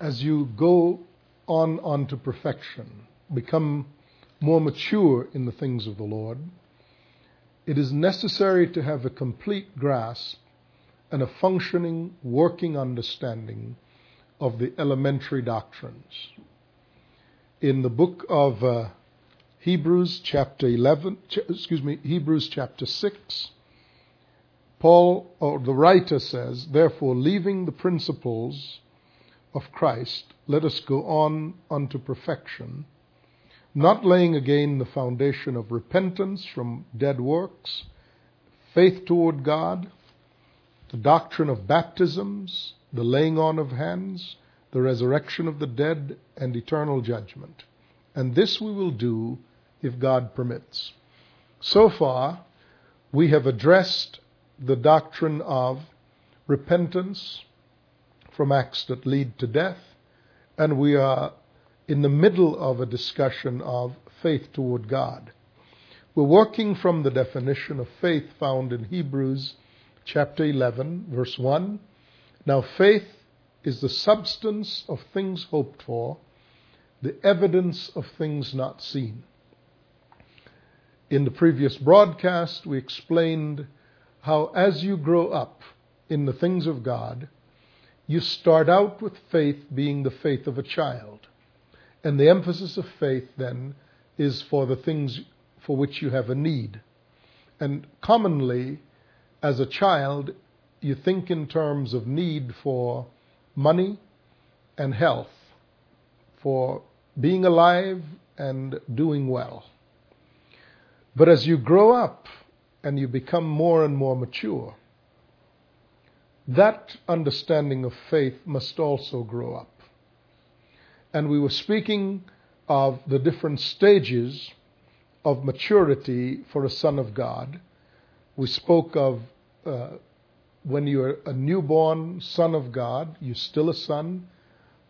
as you go on on to perfection, become more mature in the things of the Lord, it is necessary to have a complete grasp and a functioning, working understanding of the elementary doctrines. In the book of uh, Hebrews, chapter 11, ch- excuse me, Hebrews chapter 6, Paul, or the writer says, Therefore, leaving the principles of Christ, let us go on unto perfection, not laying again the foundation of repentance from dead works, faith toward God, the doctrine of baptisms, the laying on of hands, the resurrection of the dead, and eternal judgment. And this we will do if God permits. So far, we have addressed the doctrine of repentance from acts that lead to death, and we are in the middle of a discussion of faith toward God. We're working from the definition of faith found in Hebrews chapter 11, verse 1. Now, faith is the substance of things hoped for, the evidence of things not seen. In the previous broadcast, we explained how as you grow up in the things of God, you start out with faith being the faith of a child. And the emphasis of faith then is for the things for which you have a need. And commonly, as a child, you think in terms of need for money and health, for being alive and doing well. But as you grow up and you become more and more mature, that understanding of faith must also grow up. And we were speaking of the different stages of maturity for a son of God. We spoke of uh, when you're a newborn son of God, you're still a son,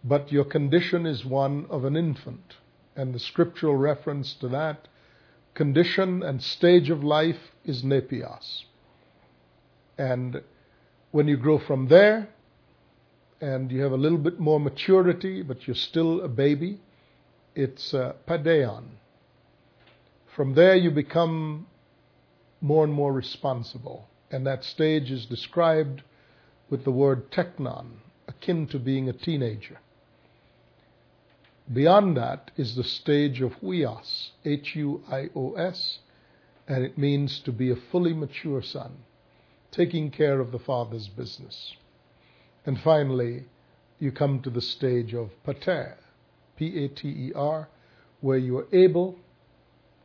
but your condition is one of an infant. And the scriptural reference to that condition and stage of life is nepios. And when you grow from there and you have a little bit more maturity, but you're still a baby, it's uh, paidion. From there, you become more and more responsible. And that stage is described with the word teknon, akin to being a teenager. Beyond that is the stage of huios, H U I O S, and it means to be a fully mature son taking care of the Father's business. And finally, you come to the stage of pater, P A T E R, where you are able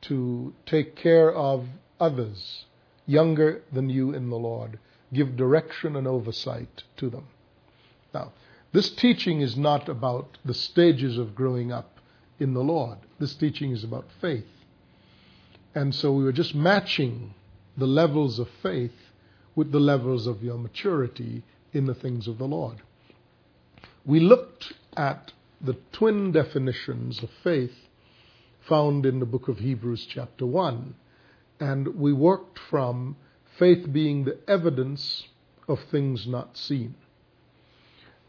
to take care of others younger than you in the Lord, give direction and oversight to them. Now, this teaching is not about the stages of growing up in the Lord. This teaching is about faith. And so we were just matching the levels of faith with the levels of your maturity in the things of the Lord. We looked at the twin definitions of faith found in the book of Hebrews, chapter 1, and we worked from faith being the evidence of things not seen.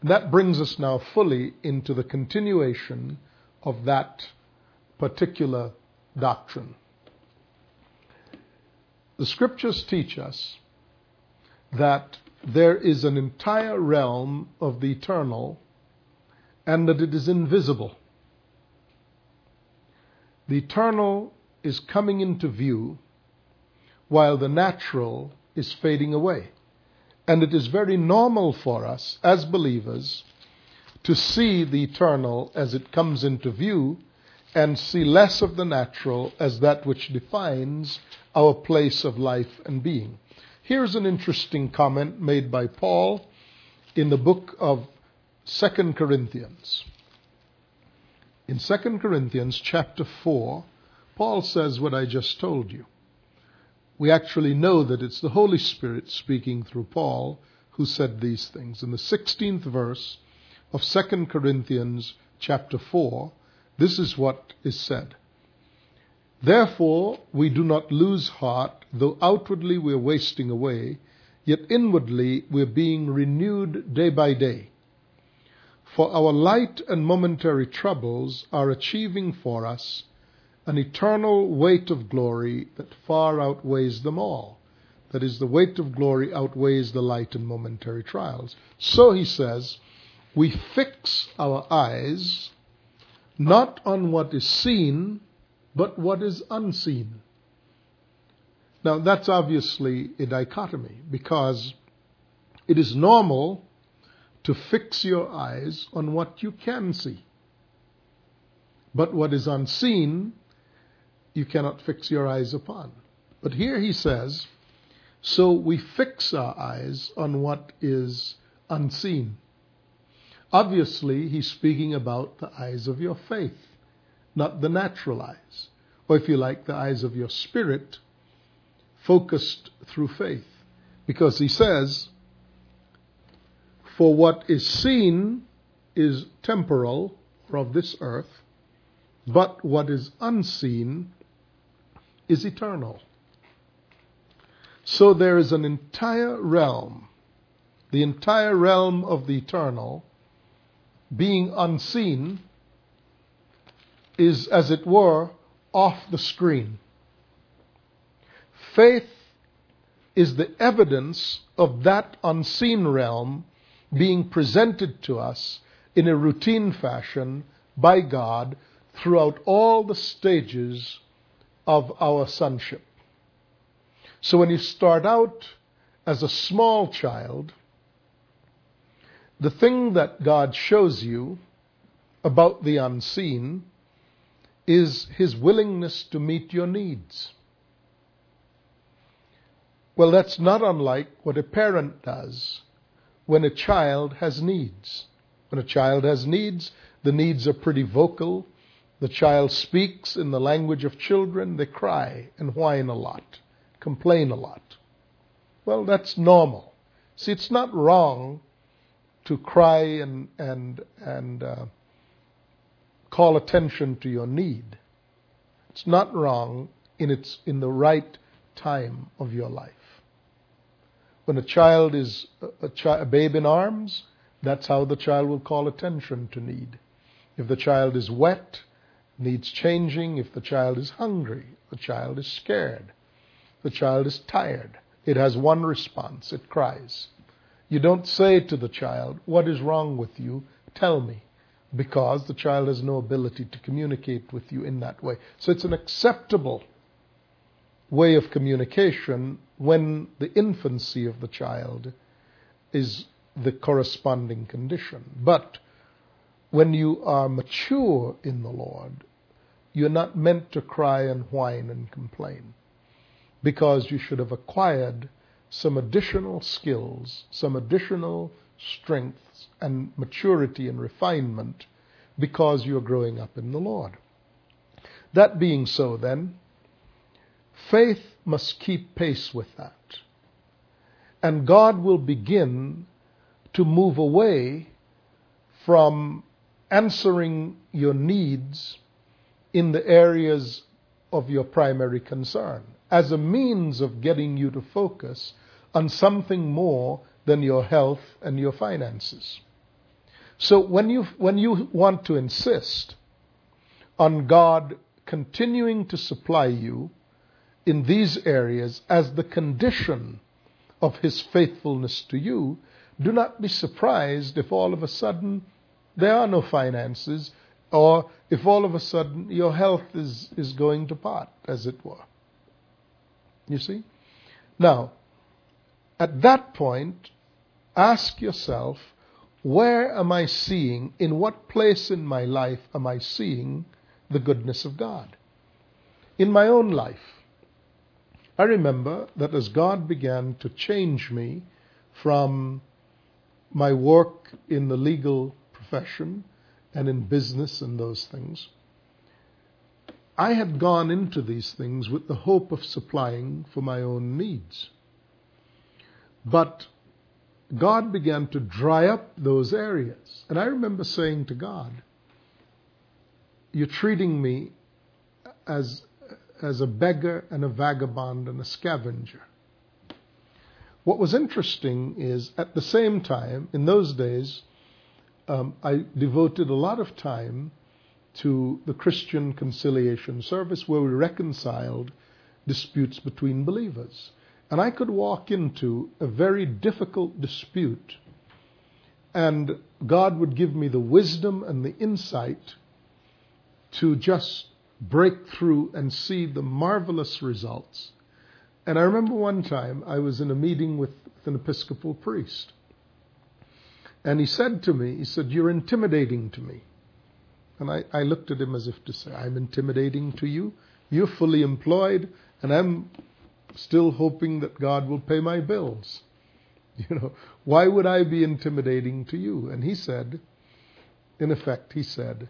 That brings us now fully into the continuation of that particular doctrine. The scriptures teach us that there is an entire realm of the eternal and that it is invisible. The eternal is coming into view while the natural is fading away. And it is very normal for us as believers to see the eternal as it comes into view and see less of the natural as that which defines our place of life and being. Here's an interesting comment made by Paul in the book of 2 Corinthians. In 2 Corinthians chapter 4, Paul says what I just told you. We actually know that it's the Holy Spirit speaking through Paul who said these things. In the 16th verse of 2 Corinthians chapter 4, this is what is said. Therefore, we do not lose heart, though outwardly we're wasting away, yet inwardly we're being renewed day by day. For our light and momentary troubles are achieving for us an eternal weight of glory that far outweighs them all. That is, the weight of glory outweighs the light and momentary trials. So he says, we fix our eyes not on what is seen, but what is unseen. Now, that's obviously a dichotomy because it is normal to fix your eyes on what you can see. But what is unseen, you cannot fix your eyes upon. But here he says, so we fix our eyes on what is unseen. Obviously, he's speaking about the eyes of your faith, not the natural eyes, or if you like, the eyes of your spirit, focused through faith. Because he says, For what is seen is temporal, or of this earth, but what is unseen is eternal. So there is an entire realm, the entire realm of the eternal, being unseen, is, as it were, off the screen. Faith is the evidence of that unseen realm being presented to us in a routine fashion by God throughout all the stages of our sonship. So when you start out as a small child, the thing that God shows you about the unseen is His willingness to meet your needs. Well, that's not unlike what a parent does when a child has needs. When a child has needs, the needs are pretty vocal. The child speaks in the language of children. They cry and whine a lot complain a lot. Well, that's normal. See, it's not wrong to cry and and and uh, call attention to your need. It's not wrong in its in the right time of your life. When a child is a, chi- a babe in arms, that's how the child will call attention to need. If the child is wet, needs changing. If the child is hungry, the child is scared. The child is tired. It has one response it cries. You don't say to the child, What is wrong with you? Tell me. Because the child has no ability to communicate with you in that way. So it's an acceptable way of communication when the infancy of the child is the corresponding condition. But when you are mature in the Lord, you're not meant to cry and whine and complain because you should have acquired some additional skills, some additional strengths and maturity and refinement because you're growing up in the Lord. That being so, then, faith must keep pace with that. And God will begin to move away from answering your needs in the areas of your primary concern as a means of getting you to focus on something more than your health and your finances. So when you, when you want to insist on God continuing to supply you in these areas as the condition of His faithfulness to you, do not be surprised if all of a sudden there are no finances or if all of a sudden your health is, is going to pot, as it were. You see? Now, at that point, ask yourself, where am I seeing, in what place in my life am I seeing the goodness of God? In my own life, I remember that as God began to change me from my work in the legal profession and in business and those things, I had gone into these things with the hope of supplying for my own needs. But God began to dry up those areas. And I remember saying to God, You're treating me as, as a beggar and a vagabond and a scavenger. What was interesting is, at the same time, in those days, um, I devoted a lot of time to the Christian conciliation service where we reconciled disputes between believers. And I could walk into a very difficult dispute, and God would give me the wisdom and the insight to just break through and see the marvelous results. And I remember one time I was in a meeting with an Episcopal priest. And he said to me, he said, You're intimidating to me. And I, I looked at him as if to say, I'm intimidating to you. You're fully employed, and I'm still hoping that God will pay my bills. You know, why would I be intimidating to you? And he said, in effect, he said,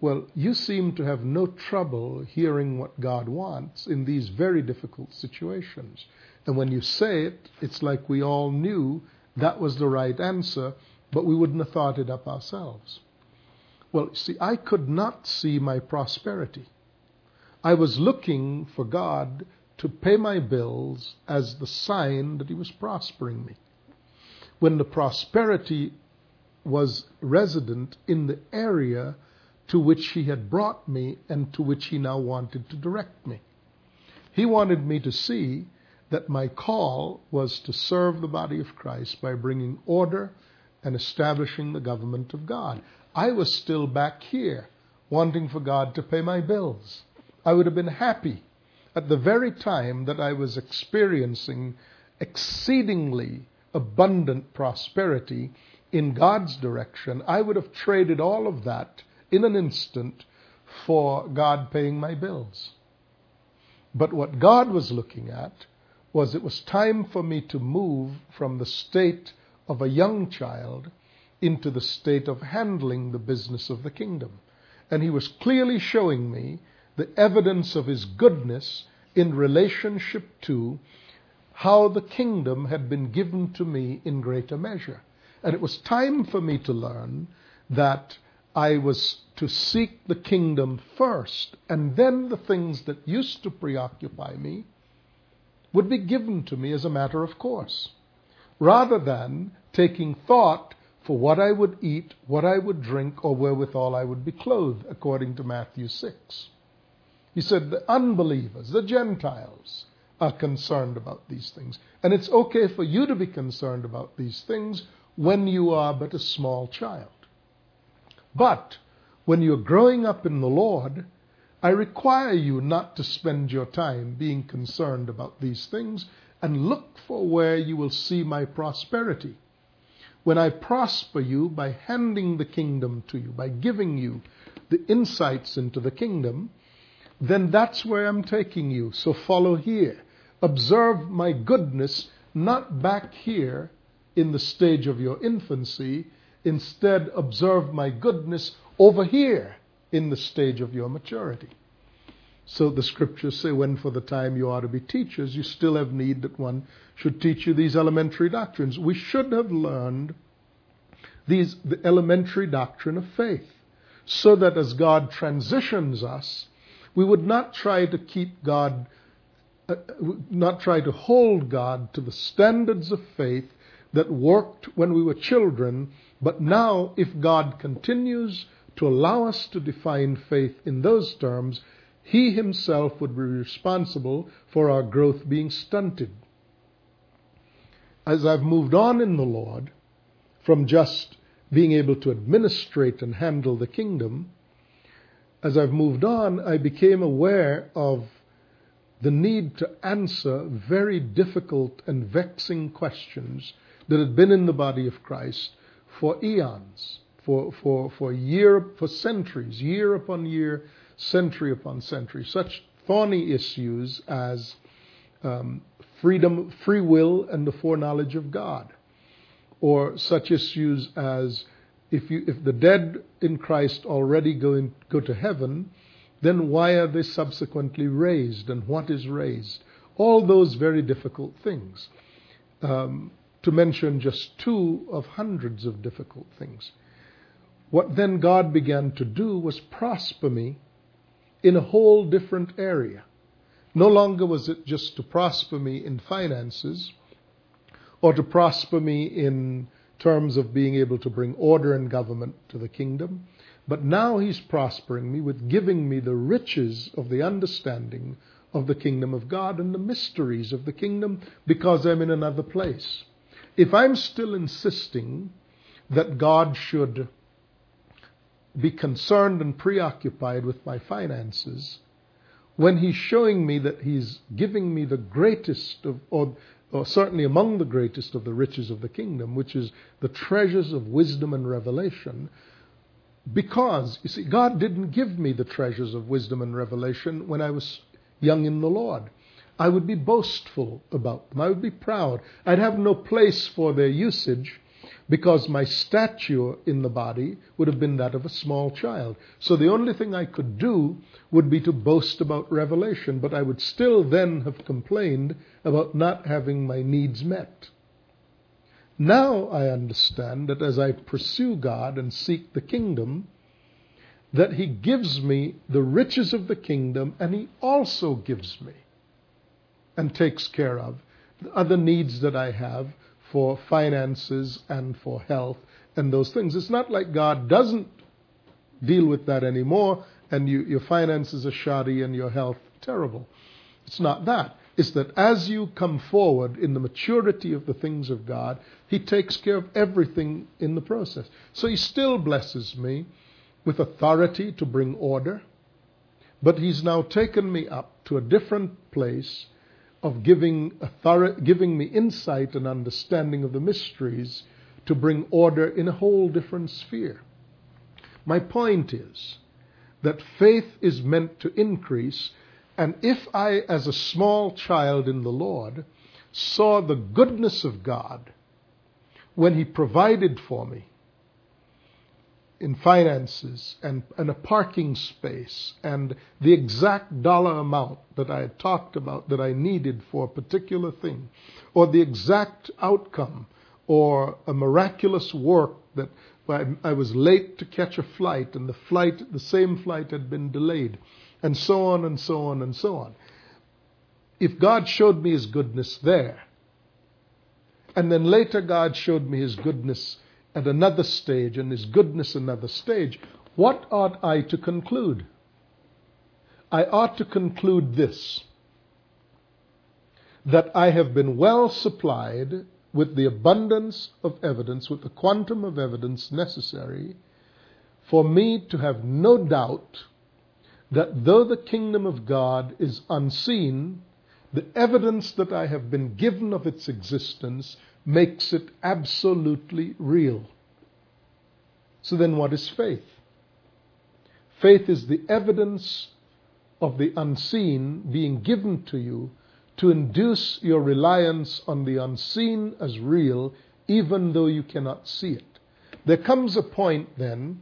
Well, you seem to have no trouble hearing what God wants in these very difficult situations. And when you say it, it's like we all knew that was the right answer, but we wouldn't have thought it up ourselves. Well, see, I could not see my prosperity. I was looking for God to pay my bills as the sign that He was prospering me. When the prosperity was resident in the area to which He had brought me and to which He now wanted to direct me. He wanted me to see that my call was to serve the body of Christ by bringing order and establishing the government of God. I was still back here wanting for God to pay my bills. I would have been happy at the very time that I was experiencing exceedingly abundant prosperity in God's direction. I would have traded all of that in an instant for God paying my bills. But what God was looking at was it was time for me to move from the state of a young child into the state of handling the business of the kingdom. And he was clearly showing me the evidence of his goodness in relationship to how the kingdom had been given to me in greater measure. And it was time for me to learn that I was to seek the kingdom first, and then the things that used to preoccupy me would be given to me as a matter of course, rather than taking thought for what I would eat, what I would drink, or wherewithal I would be clothed, according to Matthew 6. He said the unbelievers, the Gentiles, are concerned about these things. And it's okay for you to be concerned about these things when you are but a small child. But when you're growing up in the Lord, I require you not to spend your time being concerned about these things and look for where you will see my prosperity. When I prosper you by handing the kingdom to you, by giving you the insights into the kingdom, then that's where I'm taking you. So follow here. Observe my goodness, not back here in the stage of your infancy. Instead, observe my goodness over here in the stage of your maturity. So the scriptures say, when for the time you are to be teachers, you still have need that one should teach you these elementary doctrines. We should have learned these, the elementary doctrine of faith, so that as God transitions us, we would not try to keep God, uh, not try to hold God to the standards of faith that worked when we were children, but now, if God continues to allow us to define faith in those terms, He Himself would be responsible for our growth being stunted. As I've moved on in the Lord, from just being able to administrate and handle the kingdom, as I've moved on, I became aware of the need to answer very difficult and vexing questions that had been in the body of Christ for eons for, for, for year, for centuries, year upon year, century upon century. Such thorny issues as um, freedom, free will, and the foreknowledge of God, or such issues as if you, if the dead in Christ already go in, go to heaven, then why are they subsequently raised, and what is raised? All those very difficult things. Um, to mention just two of hundreds of difficult things. What then God began to do was prosper me in a whole different area. No longer was it just to prosper me in finances or to prosper me in terms of being able to bring order and government to the kingdom. But now he's prospering me with giving me the riches of the understanding of the kingdom of God and the mysteries of the kingdom because I'm in another place. If I'm still insisting that God should be concerned and preoccupied with my finances, when He's showing me that He's giving me the greatest of, or, or certainly among the greatest of the riches of the kingdom, which is the treasures of wisdom and revelation, because, you see, God didn't give me the treasures of wisdom and revelation when I was young in the Lord. I would be boastful about them. I would be proud. I'd have no place for their usage because my stature in the body would have been that of a small child. So the only thing I could do would be to boast about revelation, but I would still then have complained about not having my needs met. Now I understand that as I pursue God and seek the kingdom, that He gives me the riches of the kingdom and He also gives me and takes care of the other needs that I have for finances and for health and those things. It's not like God doesn't deal with that anymore and you, your finances are shoddy and your health terrible. It's not that. It's that as you come forward in the maturity of the things of God, He takes care of everything in the process. So He still blesses me with authority to bring order, but He's now taken me up to a different place of giving, giving me insight and understanding of the mysteries to bring order in a whole different sphere. My point is that faith is meant to increase, and if I, as a small child in the Lord, saw the goodness of God when He provided for me, in finances and, and a parking space and the exact dollar amount that I had talked about that I needed for a particular thing, or the exact outcome, or a miraculous work that I, I was late to catch a flight and the flight, the same flight had been delayed, and so on and so on and so on. If God showed me His goodness there, and then later God showed me His goodness at another stage and His goodness another stage, what ought I to conclude? I ought to conclude this that I have been well supplied with the abundance of evidence, with the quantum of evidence necessary for me to have no doubt that though the kingdom of God is unseen, the evidence that I have been given of its existence makes it absolutely real. So then, what is faith? Faith is the evidence of the unseen being given to you to induce your reliance on the unseen as real, even though you cannot see it. There comes a point then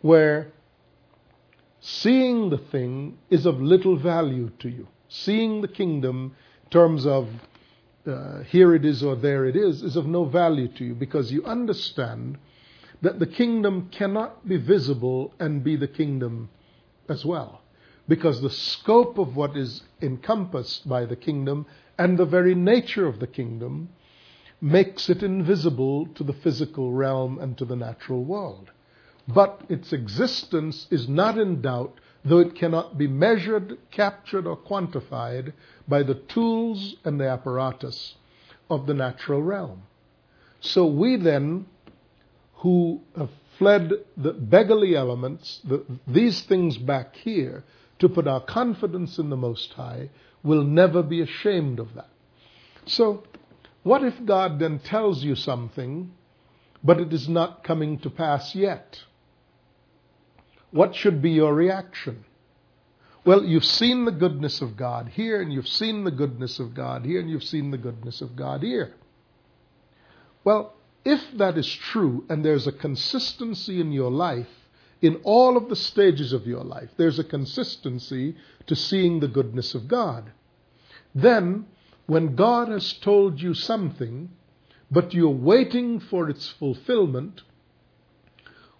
where seeing the thing is of little value to you. Seeing the kingdom in terms of uh, here it is or there it is, is of no value to you because you understand that the kingdom cannot be visible and be the kingdom as well. Because the scope of what is encompassed by the kingdom and the very nature of the kingdom makes it invisible to the physical realm and to the natural world. But its existence is not in doubt, though it cannot be measured, captured, or quantified by the tools and the apparatus of the natural realm. So we then, who have fled the beggarly elements, the, these things back here, to put our confidence in the Most High, will never be ashamed of that. So, what if God then tells you something, but it is not coming to pass yet? What should be your reaction? Well, you've seen the goodness of God here, and you've seen the goodness of God here, and you've seen the goodness of God here. Well, if that is true, and there's a consistency in your life, in all of the stages of your life, there's a consistency to seeing the goodness of God. Then, when God has told you something, but you're waiting for its fulfillment,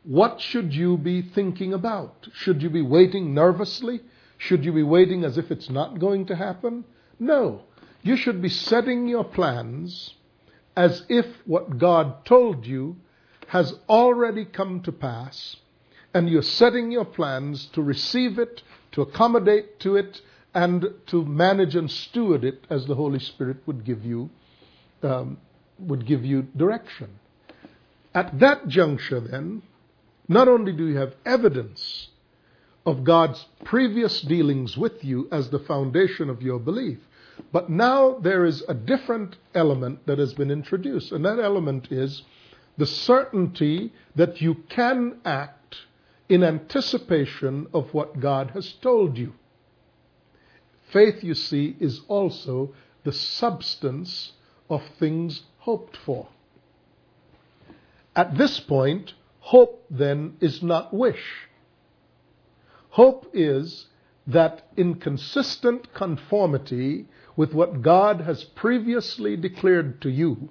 what should you be thinking about? Should you be waiting nervously? Should you be waiting as if it's not going to happen? No. You should be setting your plans as if what God told you has already come to pass, and you're setting your plans to receive it, to accommodate to it, and to manage and steward it as the Holy Spirit would give you um, would give you direction. At that juncture, then, not only do you have evidence of God's previous dealings with you as the foundation of your belief, but now there is a different element that has been introduced, and that element is the certainty that you can act in anticipation of what God has told you. Faith, you see, is also the substance of things hoped for. At this point, hope then is not wish. Hope is that in consistent conformity with what God has previously declared to you,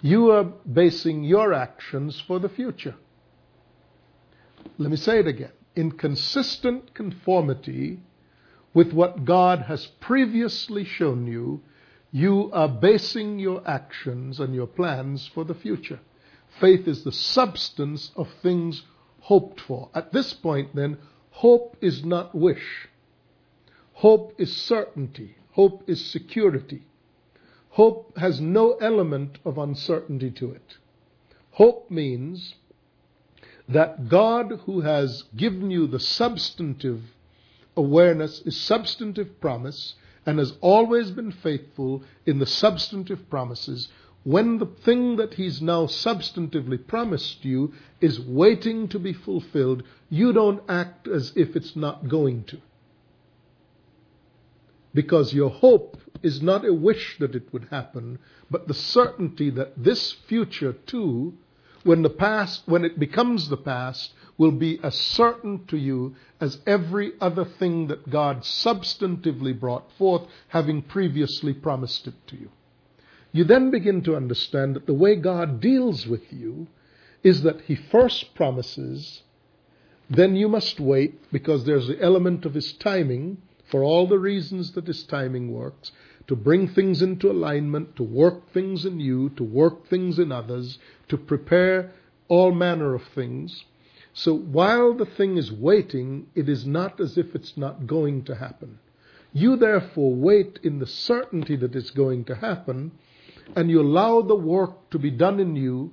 you are basing your actions for the future. Let me say it again. In consistent conformity with what God has previously shown you, you are basing your actions and your plans for the future. Faith is the substance of things hoped for. At this point, then, hope is not wish. Hope is certainty. Hope is security. Hope has no element of uncertainty to it. Hope means that God, who has given you the substantive awareness, is substantive promise, and has always been faithful in the substantive promises, when the thing that He's now substantively promised you is waiting to be fulfilled, you don't act as if it's not going to. Because your hope is not a wish that it would happen, but the certainty that this future too, when the past, when it becomes the past, will be as certain to you as every other thing that God substantively brought forth, having previously promised it to you. You then begin to understand that the way God deals with you is that He first promises, then you must wait because there's the element of His timing for all the reasons that His timing works to bring things into alignment, to work things in you, to work things in others, to prepare all manner of things. So while the thing is waiting, it is not as if it's not going to happen. You therefore wait in the certainty that it's going to happen, and you allow the work to be done in you,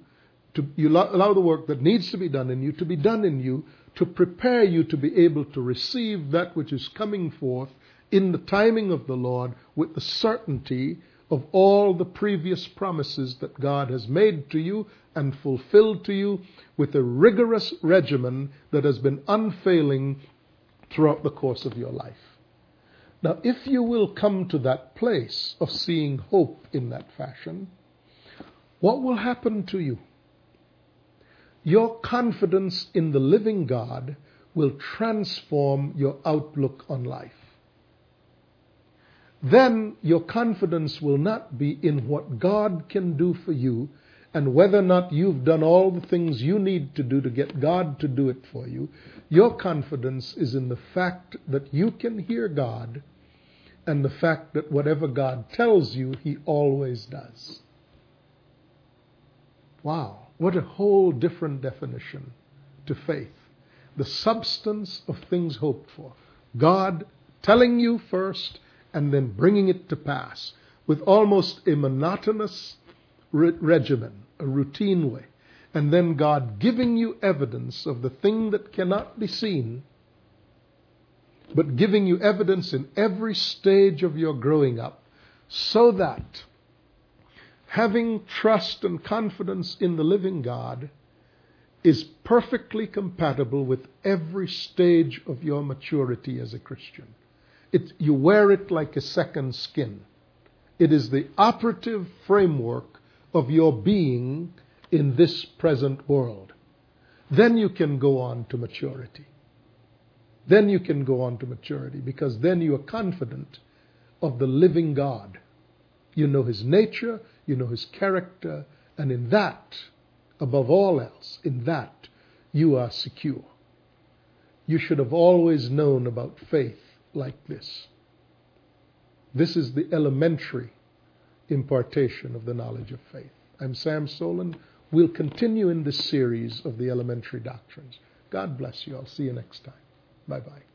to, you allow the work that needs to be done in you to be done in you, to prepare you to be able to receive that which is coming forth in the timing of the Lord with the certainty of all the previous promises that God has made to you and fulfilled to you with a rigorous regimen that has been unfailing throughout the course of your life. Now, if you will come to that place of seeing hope in that fashion, what will happen to you? Your confidence in the living God will transform your outlook on life then your confidence will not be in what God can do for you and whether or not you've done all the things you need to do to get God to do it for you. Your confidence is in the fact that you can hear God and the fact that whatever God tells you, He always does. Wow, what a whole different definition to faith. The substance of things hoped for. God telling you first and then bringing it to pass with almost a monotonous re- regimen, a routine way, and then God giving you evidence of the thing that cannot be seen, but giving you evidence in every stage of your growing up, so that having trust and confidence in the living God is perfectly compatible with every stage of your maturity as a Christian. It, you wear it like a second skin. It is the operative framework of your being in this present world. Then you can go on to maturity. Then you can go on to maturity because then you are confident of the living God. You know His nature, you know His character, and in that, above all else, in that, you are secure. You should have always known about faith like this. This is the elementary impartation of the knowledge of faith. I'm Sam Soleyn. We'll continue in this series of the elementary doctrines. God bless you. I'll see you next time. Bye bye.